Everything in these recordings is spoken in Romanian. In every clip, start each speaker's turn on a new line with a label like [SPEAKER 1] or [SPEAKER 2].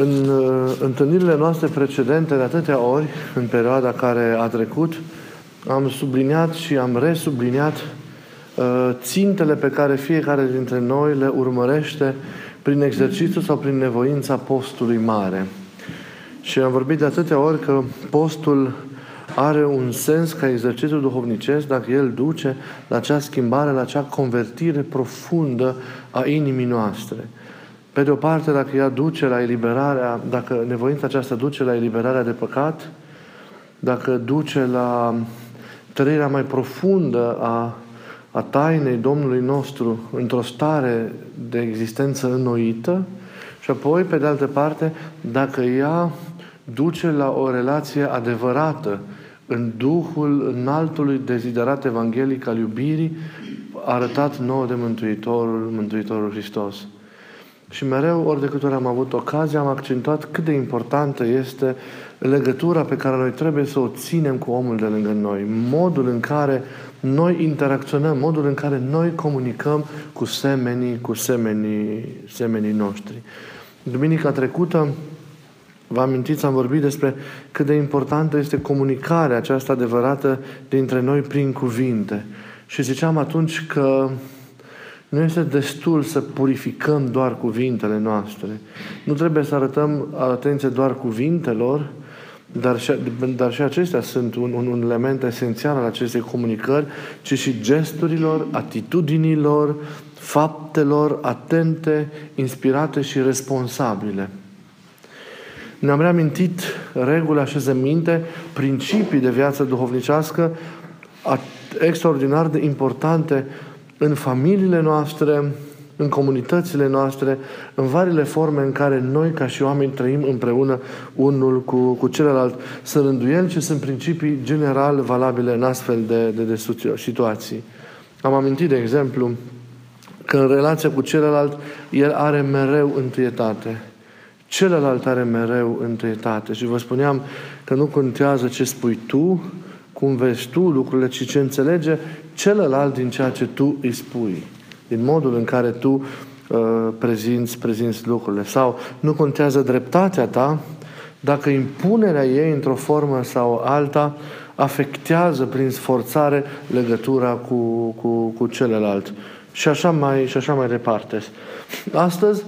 [SPEAKER 1] În uh, întâlnirile noastre precedente, de atâtea ori, în perioada care a trecut, am subliniat și am resubliniat uh, țintele pe care fiecare dintre noi le urmărește prin exercițiu sau prin nevoința postului mare. Și am vorbit de atâtea ori că postul are un sens ca exercițiu duhovnicesc dacă el duce la acea schimbare, la acea convertire profundă a inimii noastre. Pe de o parte, dacă ea duce la eliberarea, dacă nevoința aceasta duce la eliberarea de păcat, dacă duce la trăirea mai profundă a, a tainei Domnului nostru într-o stare de existență înnoită, și apoi, pe de altă parte, dacă ea duce la o relație adevărată în Duhul înaltului deziderat evanghelic al iubirii arătat nouă de Mântuitorul, Mântuitorul Hristos. Și mereu, ori de câte ori am avut ocazie, am accentuat cât de importantă este legătura pe care noi trebuie să o ținem cu omul de lângă noi, modul în care noi interacționăm, modul în care noi comunicăm cu semenii, cu semenii, semenii noștri. Duminica trecută, vă amintiți, am vorbit despre cât de importantă este comunicarea aceasta adevărată dintre noi prin cuvinte. Și ziceam atunci că nu este destul să purificăm doar cuvintele noastre. Nu trebuie să arătăm atenție doar cuvintelor, dar și, dar și acestea sunt un, un, un element esențial al acestei comunicări, ci și gesturilor, atitudinilor, faptelor atente, inspirate și responsabile. Ne-am reamintit reguli, așezăminte, principii de viață duhovnicească extraordinar de importante în familiile noastre, în comunitățile noastre, în variile forme în care noi, ca și oameni, trăim împreună unul cu, cu celălalt. Sunt rânduieli ce sunt principii general valabile în astfel de, de, de situații. Am amintit, de exemplu, că în relația cu celălalt, el are mereu întâietate. Celălalt are mereu întâietate. Și vă spuneam că nu contează ce spui tu, cum vezi tu lucrurile, ci ce înțelege celălalt din ceea ce tu îi spui, din modul în care tu uh, prezinți, prezinți lucrurile. Sau nu contează dreptatea ta dacă impunerea ei într-o formă sau alta afectează prin sforțare legătura cu, cu, cu celălalt. Și așa mai, și așa mai departe. Astăzi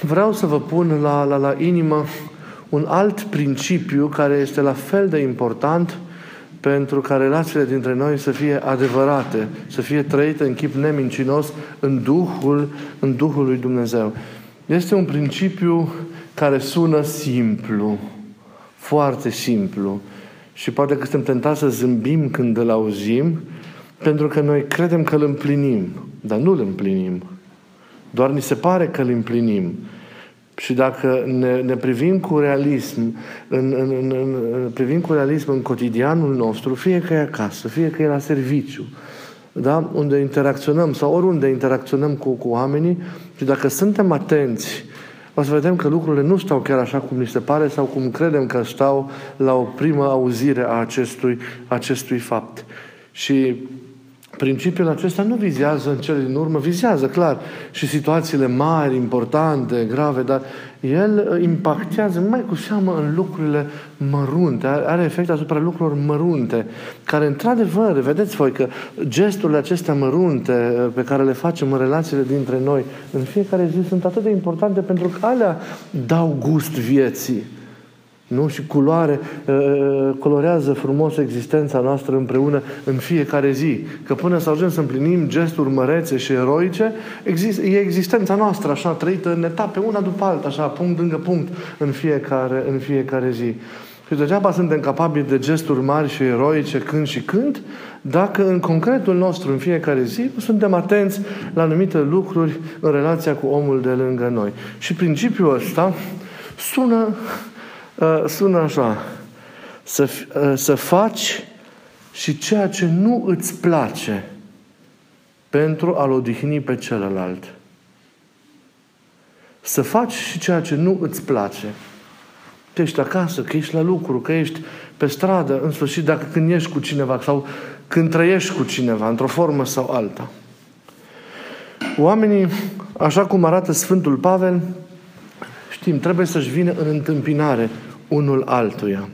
[SPEAKER 1] vreau să vă pun la, la, la inimă un alt principiu care este la fel de important pentru ca relațiile dintre noi să fie adevărate, să fie trăite în chip nemincinos, în Duhul, în Duhul lui Dumnezeu. Este un principiu care sună simplu, foarte simplu. Și poate că suntem tentați să zâmbim când îl auzim, pentru că noi credem că îl împlinim, dar nu îl împlinim. Doar ni se pare că îl împlinim. Și dacă ne, ne privim cu realism, în, în, în, în, privim cu realism în cotidianul nostru, fie că e acasă, fie că e la serviciu, da? unde interacționăm sau oriunde interacționăm cu, cu oamenii și dacă suntem atenți, o să vedem că lucrurile nu stau chiar așa cum ni se pare sau cum credem că stau la o primă auzire a acestui, acestui fapt. Și Principiul acesta nu vizează în cele din urmă, vizează, clar, și situațiile mari, importante, grave, dar el uh, impactează mai cu seamă în lucrurile mărunte, are efect asupra lucrurilor mărunte, care, într-adevăr, vedeți voi că gesturile acestea mărunte uh, pe care le facem în relațiile dintre noi în fiecare zi sunt atât de importante pentru că alea dau gust vieții nu? Și culoare, uh, uh, colorează frumos existența noastră împreună în fiecare zi. Că până să ajungem să împlinim gesturi mărețe și eroice, exist, e existența noastră așa trăită în etape, una după alta, așa, punct lângă punct, în fiecare, în fiecare zi. Și degeaba suntem capabili de gesturi mari și eroice când și când, dacă în concretul nostru, în fiecare zi, suntem atenți la anumite lucruri în relația cu omul de lângă noi. Și principiul ăsta sună Uh, sună așa. Să, uh, să faci și ceea ce nu îți place pentru a-l odihni pe celălalt. Să faci și ceea ce nu îți place. Că ești acasă, că ești la lucru, că ești pe stradă, în sfârșit, dacă când ești cu cineva sau când trăiești cu cineva, într-o formă sau alta. Oamenii, așa cum arată Sfântul Pavel, știm, trebuie să-și vină în întâmpinare unul altuia.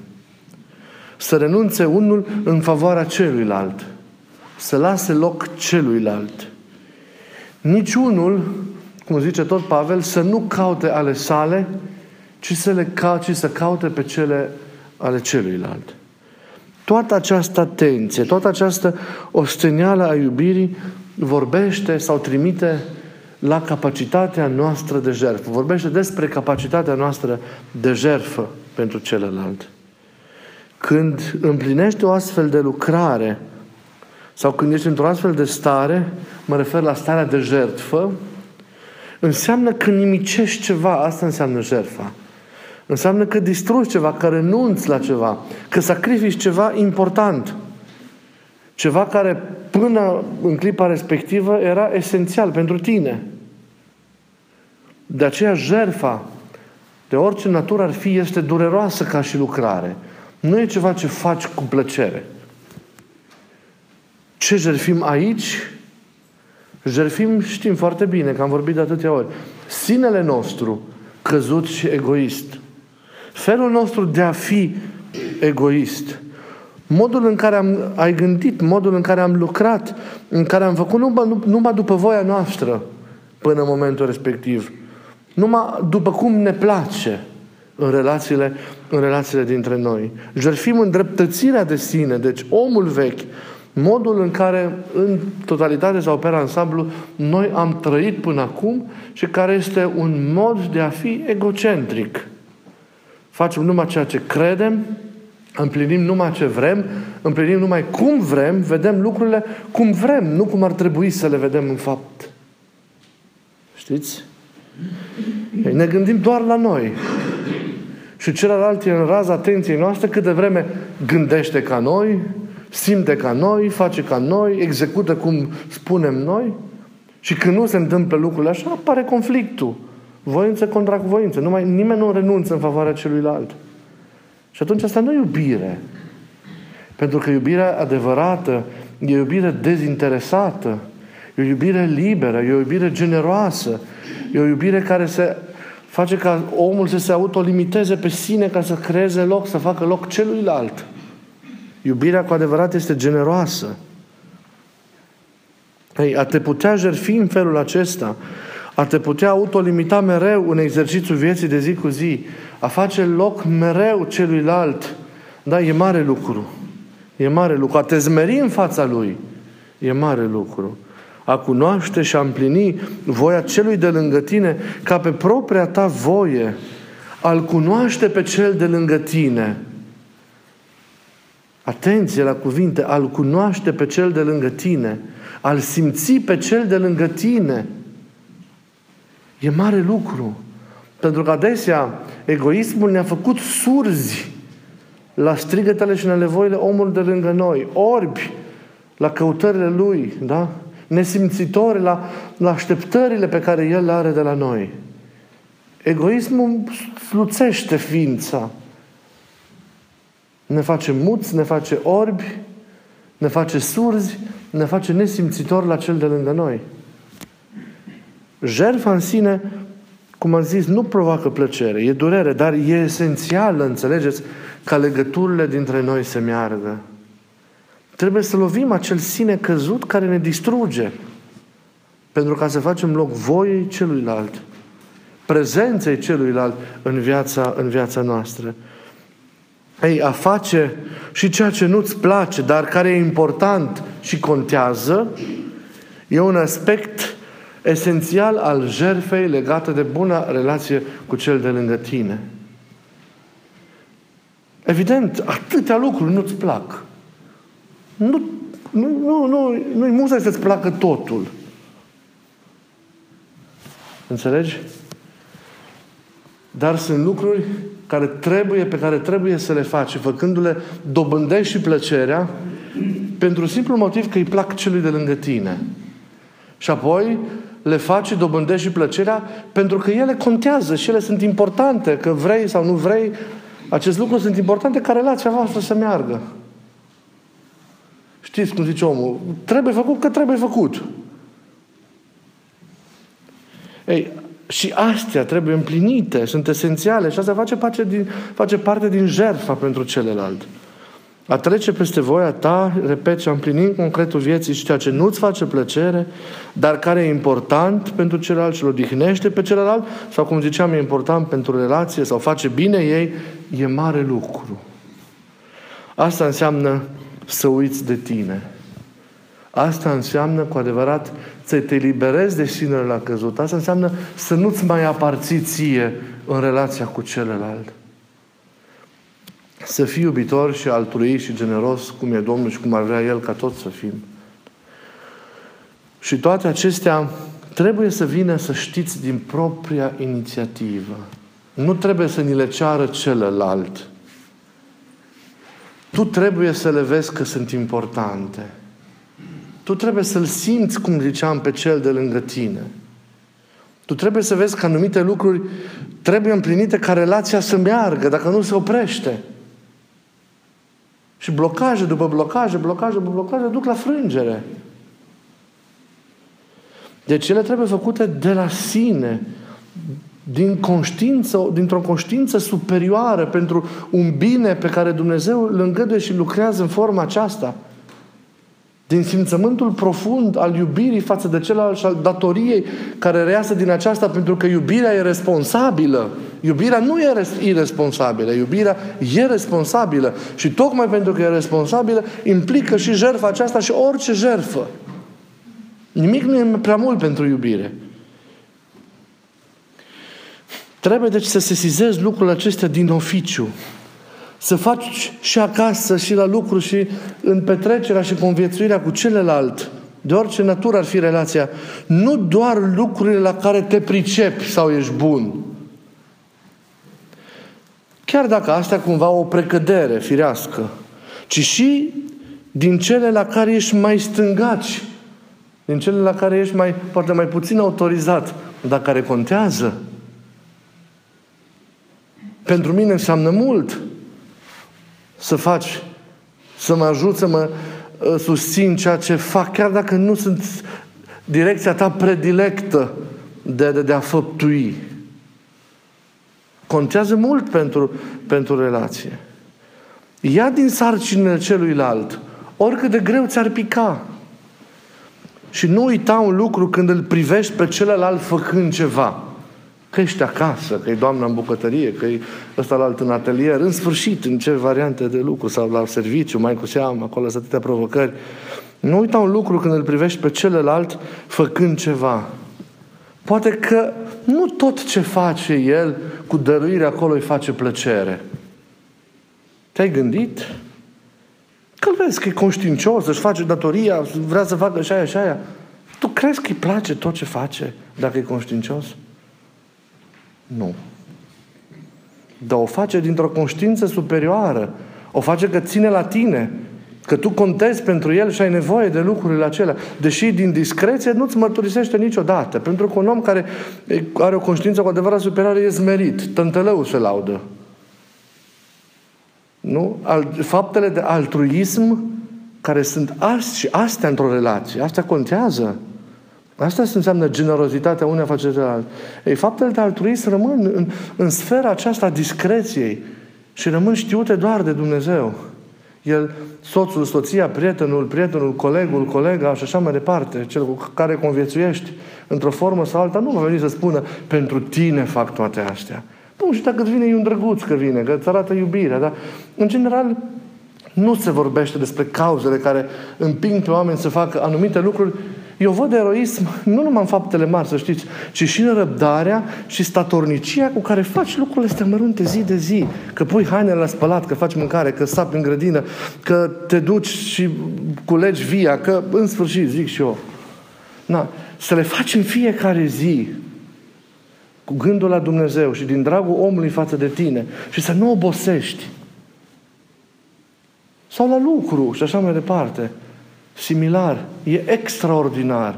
[SPEAKER 1] Să renunțe unul în favoarea celuilalt. Să lase loc celuilalt. Niciunul, cum zice tot Pavel, să nu caute ale sale, ci să, le ca, ci să caute pe cele ale celuilalt. Toată această atenție, toată această ostenială a iubirii vorbește sau trimite la capacitatea noastră de jertfă. Vorbește despre capacitatea noastră de jertfă pentru celălalt. Când împlinești o astfel de lucrare sau când ești într-o astfel de stare, mă refer la starea de jertfă, înseamnă că nimicești ceva, asta înseamnă jertfa. Înseamnă că distrugi ceva, că renunți la ceva, că sacrifici ceva important. Ceva care până în clipa respectivă era esențial pentru tine. De aceea jerfa, de orice natură ar fi, este dureroasă ca și lucrare. Nu e ceva ce faci cu plăcere. Ce jerfim aici? Jerfim, știm foarte bine, că am vorbit de atâtea ori, sinele nostru căzut și egoist. Felul nostru de a fi egoist. Modul în care am, ai gândit, modul în care am lucrat, în care am făcut numai, numai după voia noastră până în momentul respectiv. Numai după cum ne place în relațiile, în relațiile dintre noi. Jerfim îndreptățirea de sine, deci omul vechi, modul în care, în totalitate sau pe ansamblu, noi am trăit până acum și care este un mod de a fi egocentric. Facem numai ceea ce credem, împlinim numai ce vrem, împlinim numai cum vrem, vedem lucrurile cum vrem, nu cum ar trebui să le vedem în fapt. Știți? Ei, ne gândim doar la noi. Și celălalt e în raza atenției noastre cât de vreme gândește ca noi, simte ca noi, face ca noi, execută cum spunem noi. Și când nu se întâmplă lucrurile așa, apare conflictul. Voință contra voință. Numai, nimeni nu renunță în favoarea celuilalt. Și atunci asta nu e iubire. Pentru că iubirea adevărată e o iubire dezinteresată, e o iubire liberă, e o iubire generoasă, e o iubire care se face ca omul să se autolimiteze pe sine ca să creeze loc, să facă loc celuilalt. Iubirea cu adevărat este generoasă. Ei, a te putea jerfi în felul acesta, a te putea autolimita mereu în exercițiul vieții de zi cu zi, a face loc mereu celuilalt, da, e mare lucru. E mare lucru. A te zmeri în fața Lui e mare lucru. A cunoaște și a împlini voia celui de lângă tine ca pe propria ta voie. Al cunoaște pe cel de lângă tine. Atenție la cuvinte. Al cunoaște pe cel de lângă tine. Al simți pe cel de lângă tine. E mare lucru. Pentru că adesea egoismul ne-a făcut surzi la strigătele și la nevoile omului de lângă noi, orbi la căutările lui, da? Nesimțitori la, la așteptările pe care el le are de la noi. Egoismul sluțește ființa. Ne face muți, ne face orbi, ne face surzi, ne face nesimțitori la cel de lângă noi. Jertfa în sine cum am zis, nu provoacă plăcere, e durere, dar e esențial, înțelegeți, ca legăturile dintre noi să meargă. Trebuie să lovim acel sine căzut care ne distruge pentru ca să facem loc voiei celuilalt, prezenței celuilalt în viața, în viața noastră. Ei, a face și ceea ce nu-ți place, dar care e important și contează, e un aspect esențial al jerfei legată de bună relație cu cel de lângă tine. Evident, atâtea lucruri nu-ți plac. Nu, nu, nu, nu, nu-i musai să-ți placă totul. Înțelegi? Dar sunt lucruri care trebuie, pe care trebuie să le faci și făcându-le dobândești și plăcerea pentru simplu motiv că îi plac celui de lângă tine. Și apoi le faci și dobândești și plăcerea pentru că ele contează și ele sunt importante, că vrei sau nu vrei, acest lucru sunt importante ca relația voastră să meargă. Știți cum zice omul? Trebuie făcut că trebuie făcut. Ei, Și astea trebuie împlinite, sunt esențiale și asta face parte din, face parte din jertfa pentru celălalt. A trece peste voia ta, repet, și a împlini în concretul vieții și ceea ce nu-ți face plăcere, dar care e important pentru celălalt și îl odihnește pe celălalt, sau cum ziceam, e important pentru relație sau face bine ei, e mare lucru. Asta înseamnă să uiți de tine. Asta înseamnă cu adevărat să te liberezi de sinele la căzut. Asta înseamnă să nu-ți mai aparții ție în relația cu celălalt. Să fii iubitor și altruist și generos cum e Domnul și cum ar vrea El ca tot să fim. Și toate acestea trebuie să vină să știți din propria inițiativă. Nu trebuie să ni le ceară celălalt. Tu trebuie să le vezi că sunt importante. Tu trebuie să-l simți, cum ziceam, pe cel de lângă tine. Tu trebuie să vezi că anumite lucruri trebuie împlinite ca relația să meargă, dacă nu se oprește. Și blocaje după blocaje, blocaje după blocaje duc la frângere. Deci ele trebuie făcute de la sine, din conștiință, dintr-o conștiință superioară pentru un bine pe care Dumnezeu îl îngăduie și lucrează în forma aceasta. Din simțământul profund al iubirii față de celălalt și al datoriei care reiasă din aceasta pentru că iubirea e responsabilă. Iubirea nu e irresponsabilă, iubirea e responsabilă. Și tocmai pentru că e responsabilă, implică și jertfa aceasta și orice jertfă. Nimic nu e prea mult pentru iubire. Trebuie deci să sesizezi lucrurile acestea din oficiu. Să faci și acasă, și la lucru, și în petrecerea și conviețuirea cu celălalt, de orice natură ar fi relația, nu doar lucrurile la care te pricepi sau ești bun. Chiar dacă asta cumva o precădere firească, ci și din cele la care ești mai stângaci, din cele la care ești mai, poate mai puțin autorizat, dar care contează. Pentru mine înseamnă mult să faci, să mă ajut să mă uh, susțin ceea ce fac, chiar dacă nu sunt direcția ta predilectă de, de, de a făptui. Contează mult pentru, pentru relație. Ia din sarcinile celuilalt, oricât de greu ți-ar pica. Și nu uita un lucru când îl privești pe celălalt făcând ceva. Că ești acasă, că e doamna în bucătărie, că e ăsta la alt în atelier, în sfârșit, în ce variante de lucru sau la serviciu, mai cu seamă, acolo sunt atâtea provocări. Nu uita un lucru când îl privești pe celălalt făcând ceva. Poate că nu tot ce face el cu dăruire acolo îi face plăcere. Te-ai gândit? Că vezi că e conștiincios, își face datoria, vrea să facă și aia și aia. Tu crezi că îi place tot ce face dacă e conștiincios? Nu. Dar o face dintr-o conștiință superioară. O face că ține la tine. Că tu contezi pentru el și ai nevoie de lucrurile acelea. Deși din discreție nu-ți mărturisește niciodată. Pentru că un om care are o conștiință cu adevărat superioară e zmerit. Tântălău se laudă. Nu? Faptele de altruism care sunt astea și astea într-o relație. Asta contează. Asta înseamnă generozitatea unei față de celălalt. Ei, faptele de altruism rămân în, în sfera aceasta a discreției și rămân știute doar de Dumnezeu. El, soțul, soția, prietenul, prietenul, colegul, colega și așa mai departe, cel cu care conviețuiești într-o formă sau alta, nu va veni să spună pentru tine fac toate astea. Bun, și dacă îți vine, e un drăguț că vine, că îți arată iubirea, dar în general nu se vorbește despre cauzele care împing pe oameni să facă anumite lucruri eu văd eroism nu numai în faptele mari, să știți, ci și în răbdarea și statornicia cu care faci lucrurile astea mărunte zi de zi. Că pui hainele la spălat, că faci mâncare, că sapi în grădină, că te duci și culegi via, că în sfârșit, zic și eu. Na, să le faci în fiecare zi cu gândul la Dumnezeu și din dragul omului față de tine și să nu obosești. Sau la lucru și așa mai departe similar. E extraordinar.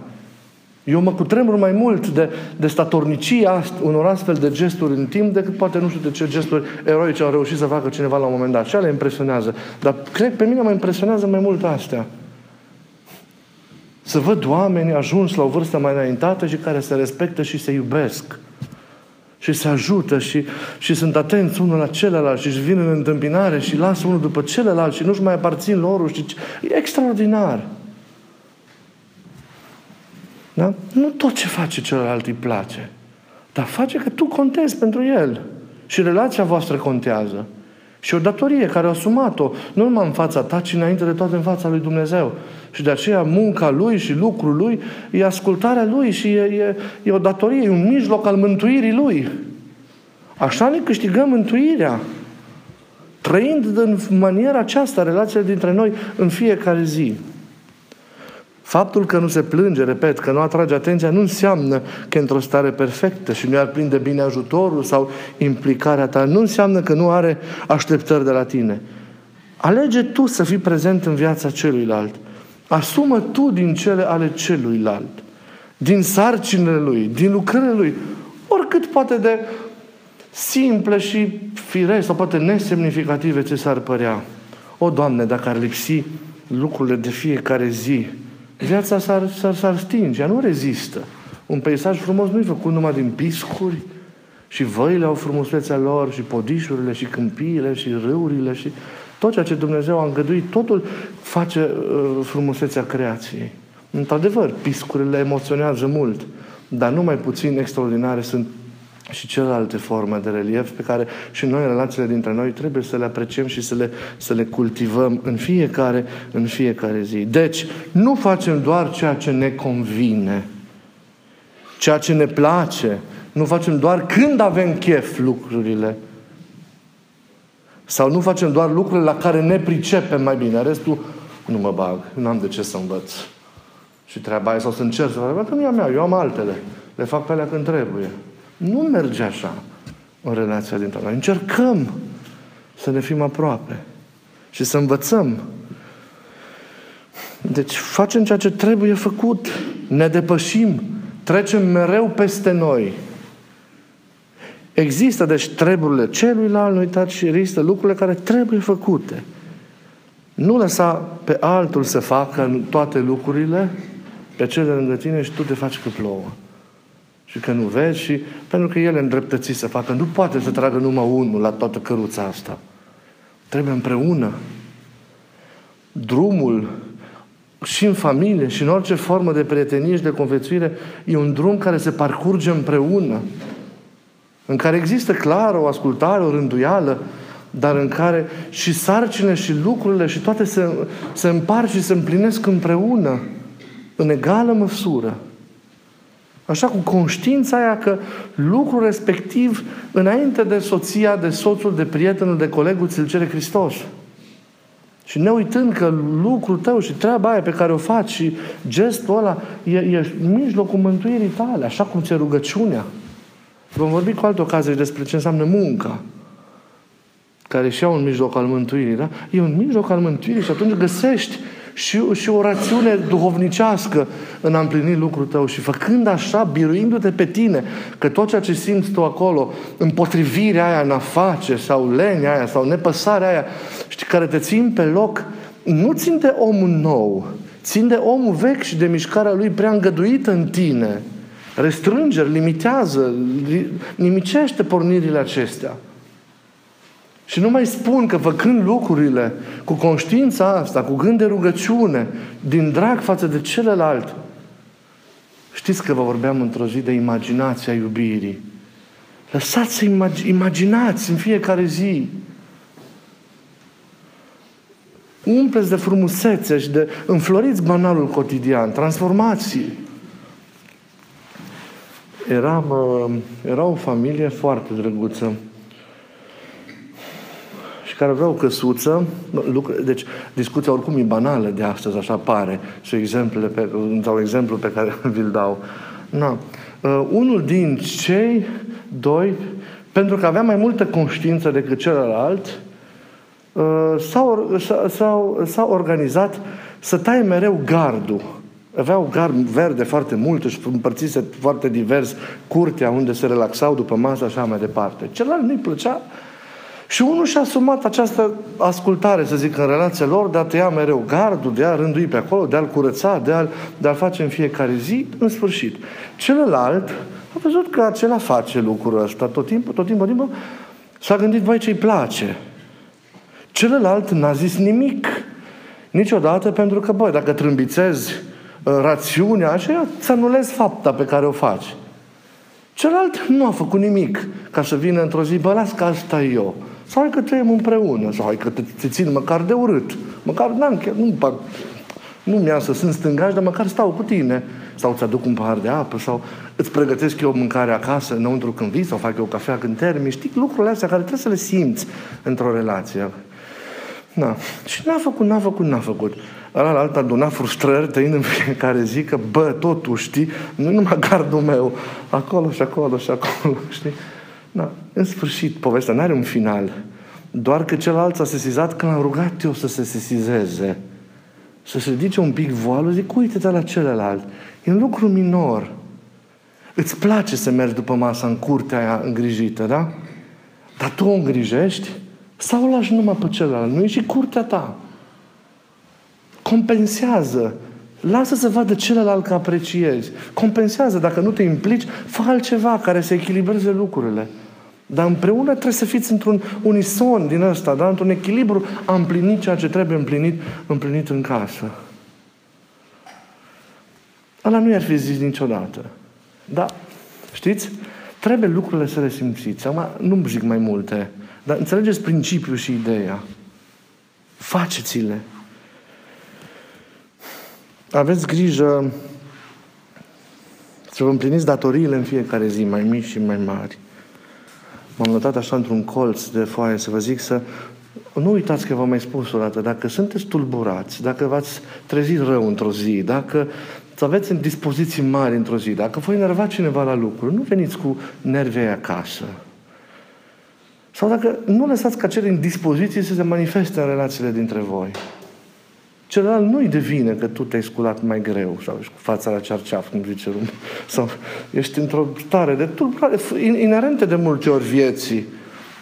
[SPEAKER 1] Eu mă cutremur mai mult de, de statornicia unor astfel de gesturi în timp decât poate nu știu de ce gesturi eroice au reușit să facă cineva la un moment dat. Și le impresionează. Dar cred pe mine mă impresionează mai mult astea. Să văd oameni ajunși la o vârstă mai înaintată și care se respectă și se iubesc. Și se ajută și, și sunt atenți unul la celălalt și își vin în întâmpinare și lasă unul după celălalt și nu-și mai aparțin lor. Și... E extraordinar. Da? Nu tot ce face celălalt îi place. Dar face că tu contezi pentru el. Și relația voastră contează. Și o datorie care a asumat-o, nu numai în fața ta, ci înainte de toate în fața lui Dumnezeu. Și de aceea munca lui și lucrul lui e ascultarea lui și e, e, e o datorie, e un mijloc al mântuirii lui. Așa ne câștigăm mântuirea. Trăind în maniera aceasta relațiile dintre noi în fiecare zi. Faptul că nu se plânge, repet, că nu atrage atenția, nu înseamnă că e într-o stare perfectă și nu ar prinde bine ajutorul sau implicarea ta. Nu înseamnă că nu are așteptări de la tine. Alege tu să fii prezent în viața celuilalt. Asumă tu din cele ale celuilalt, din sarcinile lui, din lucrările lui, oricât poate de simple și firești sau poate nesemnificative ce s-ar părea. O, Doamne, dacă ar lipsi lucrurile de fiecare zi, viața s-ar, s-ar, s-ar stinge, ea nu rezistă. Un peisaj frumos nu e făcut numai din piscuri și văile au frumusețea lor și podișurile și câmpiile și râurile și tot ceea ce Dumnezeu a îngăduit, totul face uh, frumusețea creației. Într-adevăr, piscurile emoționează mult, dar nu mai puțin extraordinare sunt și celelalte forme de relief pe care și noi, relațiile dintre noi, trebuie să le apreciem și să le, să le cultivăm în fiecare, în fiecare zi. Deci, nu facem doar ceea ce ne convine, ceea ce ne place, nu facem doar când avem chef lucrurile, sau nu facem doar lucrurile la care ne pricepem mai bine. Restul nu mă bag, nu am de ce să învăț. Și treaba aia sau să încerc să fac, că nu e a mea, eu am altele. Le fac pe alea când trebuie. Nu merge așa în relația dintre noi. Încercăm să ne fim aproape și să învățăm. Deci facem ceea ce trebuie făcut. Ne depășim. Trecem mereu peste noi. Există, deci, treburile celuilalt, nu uitați, și există lucrurile care trebuie făcute. Nu lăsa pe altul să facă toate lucrurile, pe cele lângă tine și tu te faci că plouă și că nu vezi și pentru că el e îndreptățit să facă. Nu poate să tragă numai unul la toată căruța asta. Trebuie împreună. Drumul și în familie și în orice formă de prietenie și de conviețuire e un drum care se parcurge împreună. În care există clar o ascultare, o rânduială, dar în care și sarcine și lucrurile și toate se, se împart și se împlinesc împreună, în egală măsură. Așa cu conștiința aia că lucrul respectiv, înainte de soția, de soțul, de prietenul, de colegul, ți-l cere Hristos. Și ne uitând că lucrul tău și treaba aia pe care o faci și gestul ăla e, e mijlocul mântuirii tale, așa cum ți-e rugăciunea. Vom vorbi cu altă ocazie despre ce înseamnă munca, care și un mijloc al mântuirii, da? E un mijloc al mântuirii și atunci găsești și, și o rațiune duhovnicească în a împlini lucrul tău și făcând așa, biruindu-te pe tine, că tot ceea ce simți tu acolo, împotrivirea aia în a face sau lenia aia sau nepăsarea aia, știi, care te țin pe loc, nu țin de omul nou, țin de omul vechi și de mișcarea lui prea îngăduită în tine. Restrângeri, limitează, nimicește pornirile acestea. Și nu mai spun că făcând lucrurile cu conștiința asta, cu gând de rugăciune, din drag față de celălalt, știți că vă vorbeam într-o zi de imaginația iubirii. Lăsați să imag- imaginați în fiecare zi. Umpleți de frumusețe și de înfloriți banalul cotidian. Transformați. Era, era o familie foarte drăguță care vreau căsuță, deci discuția oricum e banală de astăzi, așa pare, și exemplele pe, sau exemplu pe care vi-l dau. Na. Uh, unul din cei doi, pentru că avea mai multă conștiință decât celălalt, uh, s-au, s-au, s-au organizat să taie mereu gardul. Aveau gard verde foarte mult, își împărțise foarte divers curtea unde se relaxau după masă, așa mai departe. Celălalt nu-i plăcea și unul și-a asumat această ascultare, să zic, în relația lor, de a tăia mereu gardul, de a rândui pe acolo, de a-l curăța, de a-l, de a face în fiecare zi, în sfârșit. Celălalt a văzut că acela face lucrul ăsta tot timpul, tot timpul, tot timpul, și a gândit, voi ce-i place. Celălalt n-a zis nimic. Niciodată pentru că, băi, dacă trâmbițezi uh, rațiunea aceea, să anulezi fapta pe care o faci. Celălalt nu a făcut nimic ca să vină într-o zi, bă, las că asta e eu. Sau hai că trăim împreună, sau hai că te, te țin măcar de urât. Măcar n-am, chiar, nu nu mi să sunt stângaș, dar măcar stau cu tine. Sau îți aduc un pahar de apă, sau îți pregătesc eu mâncare acasă, înăuntru când vii, sau fac eu cafea când termin. Știi lucrurile astea care trebuie să le simți într-o relație. Na. Și n-a făcut, n-a făcut, n-a făcut. Ăla la alta aduna frustrări, tăind în fiecare zi că, bă, totul, știi, nu numai gardul meu, acolo și acolo și acolo, știi? Na. În sfârșit, povestea n-are un final. Doar că celălalt s-a sesizat când l-am rugat eu să se sesizeze să se ridice un pic voalul, zic, uite-te la celălalt. E un lucru minor. Îți place să mergi după masa în curtea aia îngrijită, da? Dar tu o îngrijești sau o lași numai pe celălalt? Nu e și curtea ta. Compensează. Lasă să vadă celălalt că apreciezi. Compensează. Dacă nu te implici, fă altceva care să echilibreze lucrurile. Dar împreună trebuie să fiți într-un unison din ăsta, da? într-un echilibru. Am împlinit ceea ce trebuie împlinit, împlinit în casă. Ăla nu i-ar fi zis niciodată. Da, știți? Trebuie lucrurile să le simțiți. Acum nu zic mai multe, dar înțelegeți principiul și ideea. Faceți-le. Aveți grijă să vă împliniți datoriile în fiecare zi, mai mici și mai mari m-am notat așa într-un colț de foaie să vă zic să nu uitați că v-am mai spus o dată, dacă sunteți tulburați, dacă v-ați trezit rău într-o zi, dacă să aveți în dispoziții mari într-o zi, dacă vă enerva cineva la lucru, nu veniți cu nervii acasă. Sau dacă nu lăsați ca cele în dispoziție să se manifeste în relațiile dintre voi. Celălalt nu-i devine că tu te-ai sculat mai greu sau ești cu fața la cearceaf, cum zice lumea. Sau ești într-o stare de tulburare inerente de multe ori vieții.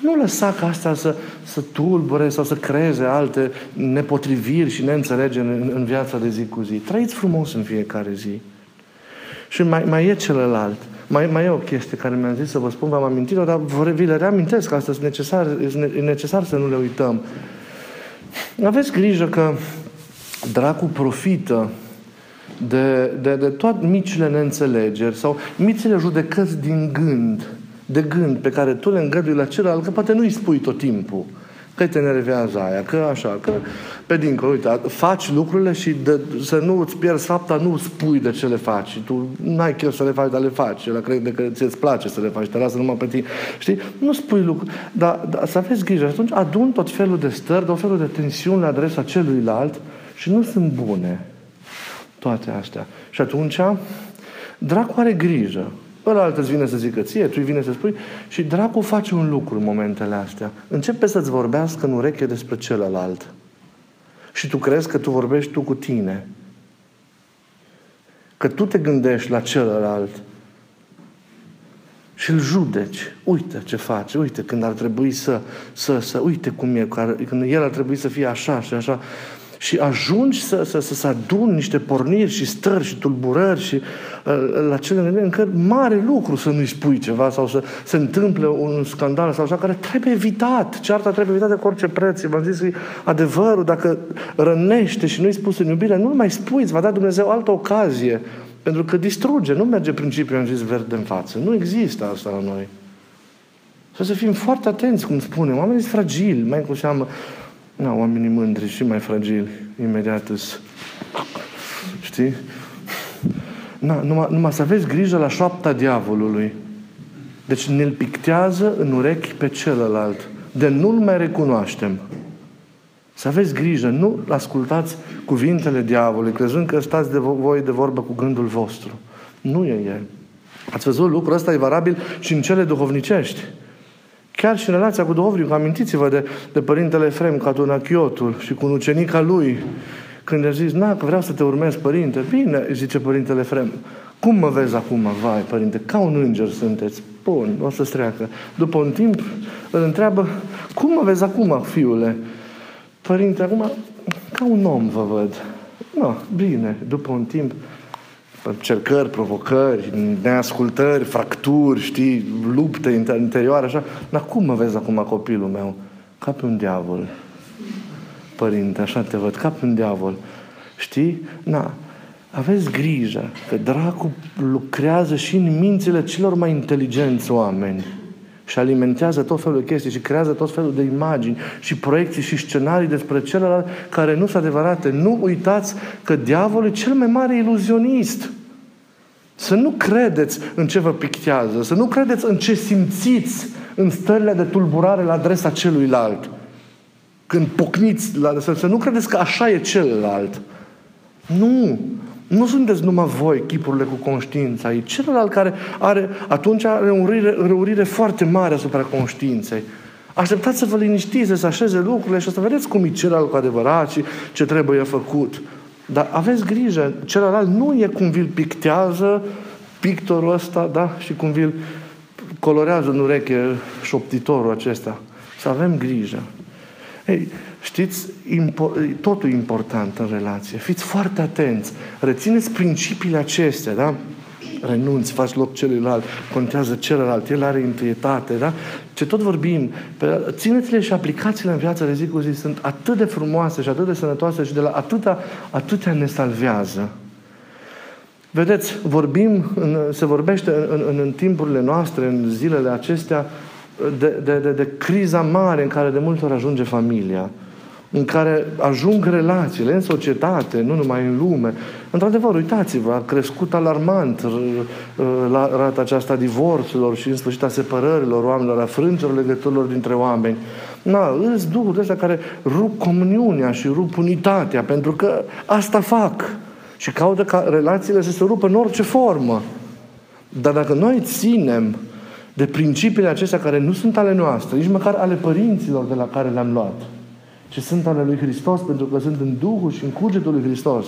[SPEAKER 1] Nu lăsa ca asta să, să tulbure sau să creeze alte nepotriviri și neînțelegeri în, în viața de zi cu zi. Trăiți frumos în fiecare zi. Și mai, mai e celălalt. Mai, mai e o chestie care mi-am zis să vă spun, v-am amintit-o, dar vi le reamintesc, asta e necesar, e necesar să nu le uităm. Aveți grijă că dracu profită de, de, de toate micile neînțelegeri sau micile judecăți din gând, de gând pe care tu le îngădui la celălalt, că poate nu-i spui tot timpul că te nervează aia, că așa, că pe dincolo, uite, faci lucrurile și de, să nu îți pierzi fapta, nu spui de ce le faci. Tu n-ai chef să le faci, dar le faci. El crede că ți-ți place să le faci, te lasă numai pe tine. Știi? Nu spui lucruri. Dar, dar să aveți grijă. Atunci adun tot felul de stări, tot felul de tensiuni la adresa celuilalt, și nu sunt bune toate astea. Și atunci, dracu are grijă. Ăla altă îți vine să zică ție, tu îi vine să spui și dracu face un lucru în momentele astea. Începe să-ți vorbească în ureche despre celălalt. Și tu crezi că tu vorbești tu cu tine. Că tu te gândești la celălalt și îl judeci. Uite ce face, uite când ar trebui să, să, să uite cum e, când el ar trebui să fie așa și așa și ajungi să, să, să, să adun niște porniri și stări și tulburări și uh, la cele încât mare lucru să nu-i spui ceva sau să se întâmple un scandal sau așa care trebuie evitat. Cearta trebuie evitată cu orice preț. V-am zis că adevărul, dacă rănește și nu-i spus în iubire, nu mai spui, îți va da Dumnezeu altă ocazie. Pentru că distruge, nu merge principiul, am zis, verde în față. Nu există asta la noi. Să fim foarte atenți, cum spunem. Oamenii sunt fragili, mai cu seamă Na, oamenii mândri și mai fragili, imediat îs. Știi? Na, numai, numai să aveți grijă la șoapta diavolului. Deci ne-l pictează în urechi pe celălalt. De nu-l mai recunoaștem. Să aveți grijă, nu ascultați cuvintele diavolului, crezând că stați de voi de vorbă cu gândul vostru. Nu e el. Ați văzut lucrul ăsta e variabil și în cele duhovnicești. Chiar și în relația cu duhovnicul, amintiți-vă de, de Părintele Efrem, Catunachiotul și cu ucenica lui, când a zis, na, că vreau să te urmez, Părinte. Bine, zice Părintele Efrem. Cum mă vezi acum? Vai, Părinte, ca un înger sunteți. Bun, o să-ți treacă. După un timp îl întreabă, cum mă vezi acum, fiule? Părinte, acum, ca un om vă văd. No, bine, după un timp, cercări, provocări, neascultări, fracturi, știi, lupte interioare, așa. Dar cum mă vezi acum copilul meu? Ca pe un diavol. Părinte, așa te văd, ca pe un diavol. Știi? Na, aveți grijă că dracu lucrează și în mințile celor mai inteligenți oameni și alimentează tot felul de chestii și creează tot felul de imagini și proiecții și scenarii despre celălalt care nu sunt adevărate. Nu uitați că diavolul e cel mai mare iluzionist. Să nu credeți în ce vă pictează, să nu credeți în ce simțiți în stările de tulburare la adresa celuilalt. Când pocniți, la, să, să nu credeți că așa e celălalt. Nu! Nu sunteți numai voi, chipurile cu conștiința, e celălalt care are, atunci are o răurire foarte mare asupra conștiinței. Așteptați să vă liniștiți, să așeze lucrurile și o să vedeți cum e celălalt cu adevărat și ce trebuie făcut. Dar aveți grijă, celălalt nu e cum vi-l pictează pictorul ăsta, da? Și cum vi-l colorează în ureche șoptitorul acesta. Să avem grijă. Ei, știți, impo- totul e important în relație. Fiți foarte atenți. Rețineți principiile acestea, da? renunți, faci loc celuilalt, contează celălalt, el are întâietate, da? Ce tot vorbim, țineți-le și aplicațiile în viața de zi cu zi sunt atât de frumoase și atât de sănătoase și de la atâta, atâtea ne salvează. Vedeți, vorbim, se vorbește în, în, în timpurile noastre, în zilele acestea, de, de, de, de criza mare în care de multe ori ajunge familia în care ajung relațiile în societate, nu numai în lume. Într-adevăr, uitați-vă, a crescut alarmant la rata aceasta a divorțurilor și în sfârșit a separărilor oamenilor, a frângerilor legăturilor dintre oameni. Na, îți duhuri ăsta care rup comuniunea și rup unitatea, pentru că asta fac. Și caută ca relațiile să se rupă în orice formă. Dar dacă noi ținem de principiile acestea care nu sunt ale noastre, nici măcar ale părinților de la care le-am luat, ci sunt ale lui Hristos, pentru că sunt în Duhul și în cugetul lui Hristos.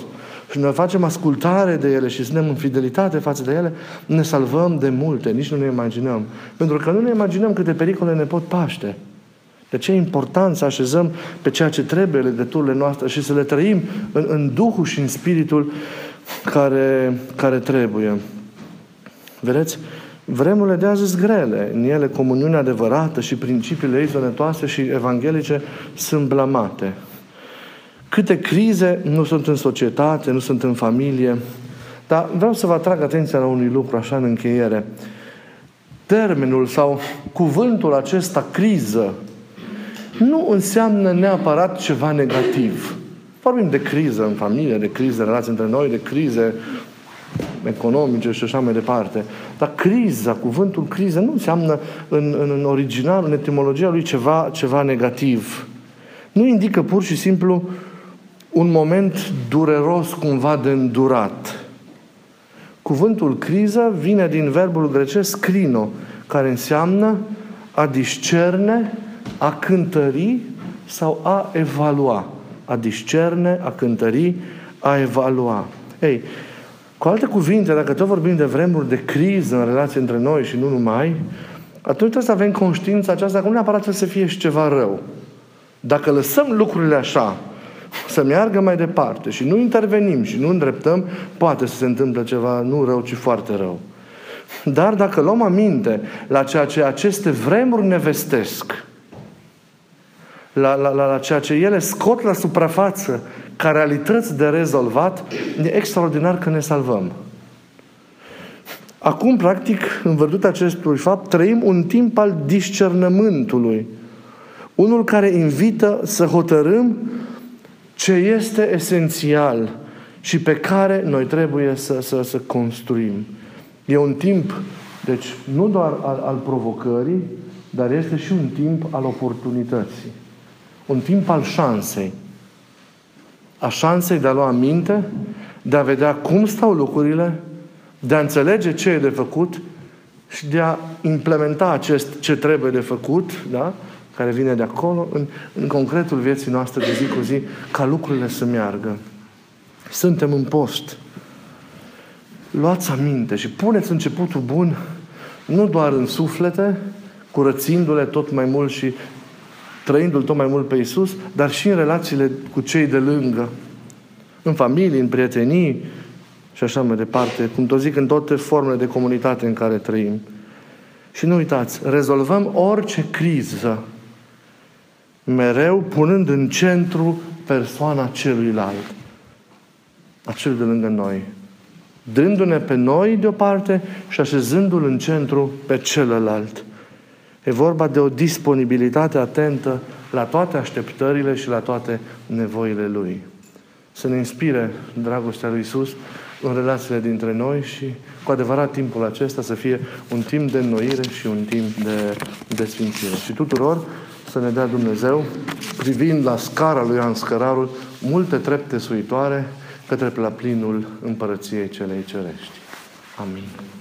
[SPEAKER 1] Și noi facem ascultare de ele și suntem în fidelitate față de ele, ne salvăm de multe, nici nu ne imaginăm. Pentru că nu ne imaginăm câte pericole ne pot paște. De ce e important să așezăm pe ceea ce trebuie legăturile noastre și să le trăim în, în Duhul și în Spiritul care, care trebuie. Vedeți? Vremurile de azi sunt grele. În ele comuniunea adevărată și principiile ei sănătoase și evanghelice sunt blamate. Câte crize nu sunt în societate, nu sunt în familie. Dar vreau să vă atrag atenția la unui lucru așa în încheiere. Termenul sau cuvântul acesta, criză, nu înseamnă neapărat ceva negativ. Vorbim de criză în familie, de crize în relații între noi, de crize economice și așa mai departe. Dar criza, cuvântul criză, nu înseamnă în, în, în original, în etimologia lui, ceva, ceva negativ. Nu indică pur și simplu un moment dureros cumva de îndurat. Cuvântul criză vine din verbul grecesc crino, care înseamnă a discerne, a cântări sau a evalua. A discerne, a cântări, a evalua. Ei, cu alte cuvinte, dacă tot vorbim de vremuri de criză în relație între noi și nu numai, atunci trebuie să avem conștiința aceasta că nu neapărat să fie și ceva rău. Dacă lăsăm lucrurile așa, să meargă mai departe și nu intervenim și nu îndreptăm, poate să se întâmple ceva nu rău, ci foarte rău. Dar dacă luăm aminte la ceea ce aceste vremuri ne vestesc, la, la, la, la ceea ce ele scot la suprafață ca realități de rezolvat, e extraordinar că ne salvăm. Acum, practic, în vărdut acestui fapt, trăim un timp al discernământului. Unul care invită să hotărâm ce este esențial și pe care noi trebuie să, să, să construim. E un timp, deci, nu doar al, al provocării, dar este și un timp al oportunității. Un timp al șansei a șansei de a lua aminte, de a vedea cum stau lucrurile, de a înțelege ce e de făcut și de a implementa acest ce trebuie de făcut, da? care vine de acolo, în, în concretul vieții noastre de zi cu zi, ca lucrurile să meargă. Suntem în post. Luați aminte și puneți începutul bun nu doar în suflete, curățindu-le tot mai mult și trăindu-L tot mai mult pe Isus, dar și în relațiile cu cei de lângă, în familie, în prietenii, și așa mai departe, cum tot zic, în toate formele de comunitate în care trăim. Și nu uitați, rezolvăm orice criză mereu punând în centru persoana celuilalt, a celui de lângă noi, dându-ne pe noi deoparte și așezându-l în centru pe celălalt. E vorba de o disponibilitate atentă la toate așteptările și la toate nevoile Lui. Să ne inspire dragostea Lui Isus în relațiile dintre noi și cu adevărat timpul acesta să fie un timp de înnoire și un timp de, de sfințire. Și tuturor să ne dea Dumnezeu, privind la scara lui Ioan Scărarul, multe trepte suitoare către la plinul împărăției celei cerești. Amin.